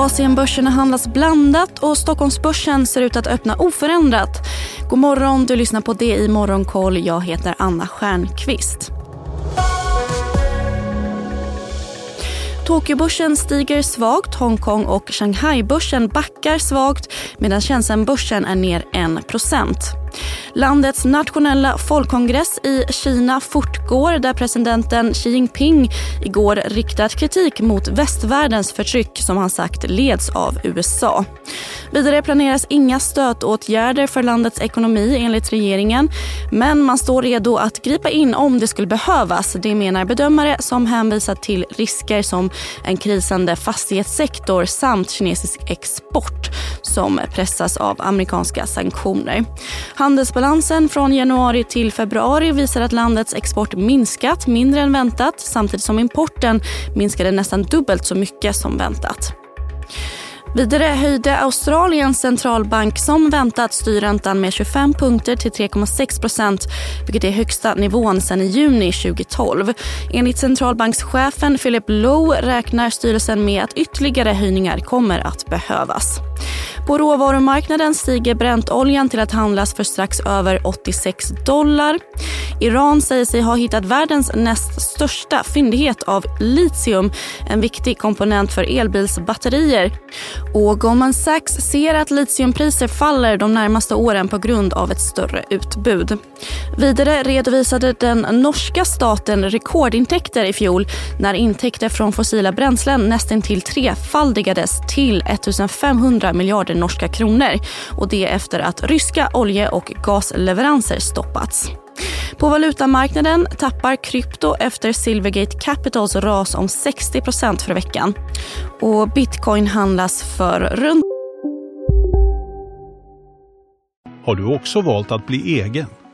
Asienbörserna handlas blandat och Stockholmsbörsen ser ut att öppna oförändrat. God morgon, du lyssnar på det i Morgonkoll. Jag heter Anna Stjernqvist. Tokyobörsen stiger svagt, Hongkong och Shanghai-börsen backar svagt medan Shenzhen-börsen är ner 1 Landets nationella folkkongress i Kina fortgår där presidenten Xi Jinping igår riktat kritik mot västvärldens förtryck som han sagt leds av USA. Vidare planeras inga stötåtgärder för landets ekonomi enligt regeringen men man står redo att gripa in om det skulle behövas. Det menar bedömare som hänvisar till risker som en krisande fastighetssektor samt kinesisk export som pressas av amerikanska sanktioner. Handelsbalansen från januari till februari visar att landets export minskat mindre än väntat samtidigt som importen minskade nästan dubbelt så mycket som väntat. Vidare höjde Australiens centralbank som väntat styrräntan med 25 punkter till 3,6 procent vilket är högsta nivån sedan i juni 2012. Enligt centralbankschefen Philip Lowe räknar styrelsen med att ytterligare höjningar kommer att behövas. På råvarumarknaden stiger Brentoljan till att handlas för strax över 86 dollar. Iran säger sig ha hittat världens näst största fyndighet av litium, en viktig komponent för elbilsbatterier. Och Goldman Sachs ser att litiumpriser faller de närmaste åren på grund av ett större utbud. Vidare redovisade den norska staten rekordintäkter i fjol när intäkter från fossila bränslen nästintill trefaldigades till 1 500 miljarder norska kronor. Och det efter att ryska olje och gasleveranser stoppats. På valutamarknaden tappar krypto efter Silvergate Capitals ras om 60% för veckan. Och bitcoin handlas för runt... Har du också valt att bli egen?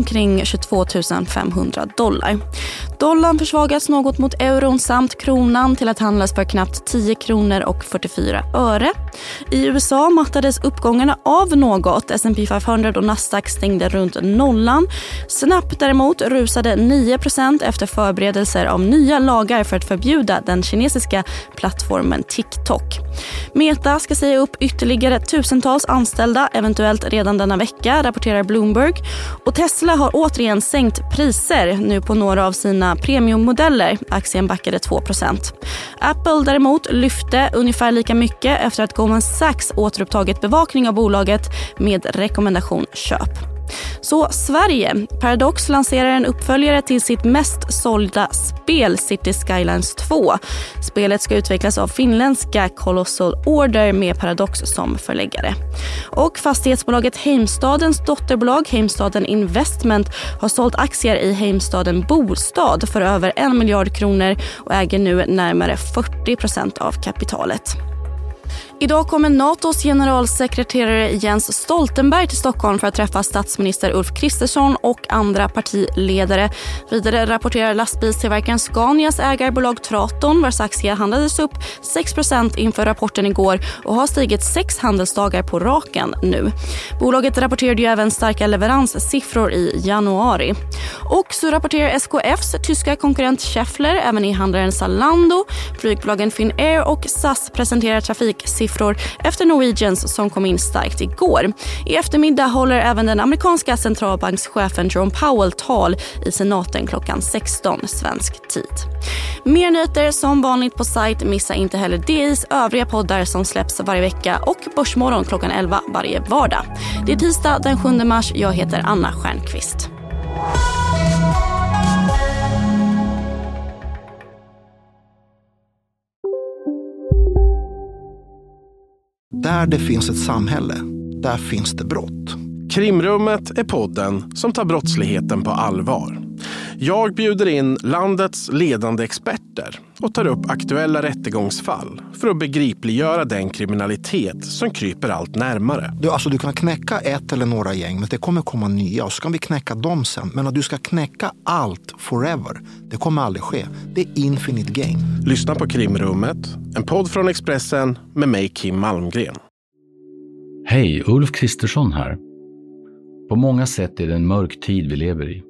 Omkring 22 500 dollar. Dollarn försvagas något mot euron samt kronan till att handlas för knappt 10 kronor och 44 öre. I USA mattades uppgångarna av något. S&P 500 och Nasdaq stängde runt nollan. Snabbt däremot rusade 9% efter förberedelser av nya lagar för att förbjuda den kinesiska plattformen TikTok. Meta ska säga upp ytterligare tusentals anställda, eventuellt redan denna vecka, rapporterar Bloomberg. Och Tesla har återigen sänkt priser nu på några av sina premiummodeller. Aktien backade 2% Apple däremot lyfte ungefär lika mycket efter att Goldman Sachs återupptagit bevakning av bolaget med rekommendation köp. Så Sverige. Paradox lanserar en uppföljare till sitt mest sålda spel, City Skylines 2. Spelet ska utvecklas av finländska Colossal Order med Paradox som förläggare. Och fastighetsbolaget Heimstadens dotterbolag Heimstaden Investment har sålt aktier i Heimstaden Bostad för över en miljard kronor och äger nu närmare 40% av kapitalet. Idag kommer Natos generalsekreterare Jens Stoltenberg till Stockholm för att träffa statsminister Ulf Kristersson och andra partiledare. Vidare rapporterar lastbilstillverkaren Scanias ägarbolag Traton vars aktie handlades upp 6% inför rapporten igår och har stigit sex handelsdagar på raken nu. Bolaget rapporterade ju även starka leveranssiffror i januari. Och så rapporterar SKFs tyska konkurrent Schaeffler även i handlaren Zalando. Flygbolagen Finnair och SAS presenterar trafiksiffror siffror efter Norwegians som kom in starkt igår. I eftermiddag håller även den amerikanska centralbankschefen Jerome Powell tal i senaten klockan 16 svensk tid. Mer nyheter som vanligt på sajt. Missa inte heller DIs övriga poddar som släpps varje vecka och Börsmorgon klockan 11 varje vardag. Det är tisdag den 7 mars. Jag heter Anna Stjernqvist. Där det finns ett samhälle, där finns det brott. Krimrummet är podden som tar brottsligheten på allvar. Jag bjuder in landets ledande experter och tar upp aktuella rättegångsfall för att begripliggöra den kriminalitet som kryper allt närmare. Du, alltså, du kan knäcka ett eller några gäng, men det kommer komma nya och så kan vi knäcka dem sen. Men att du ska knäcka allt forever, det kommer aldrig ske. Det är infinite game. Lyssna på Krimrummet, en podd från Expressen med mig Kim Malmgren. Hej, Ulf Kristersson här. På många sätt är det en mörk tid vi lever i.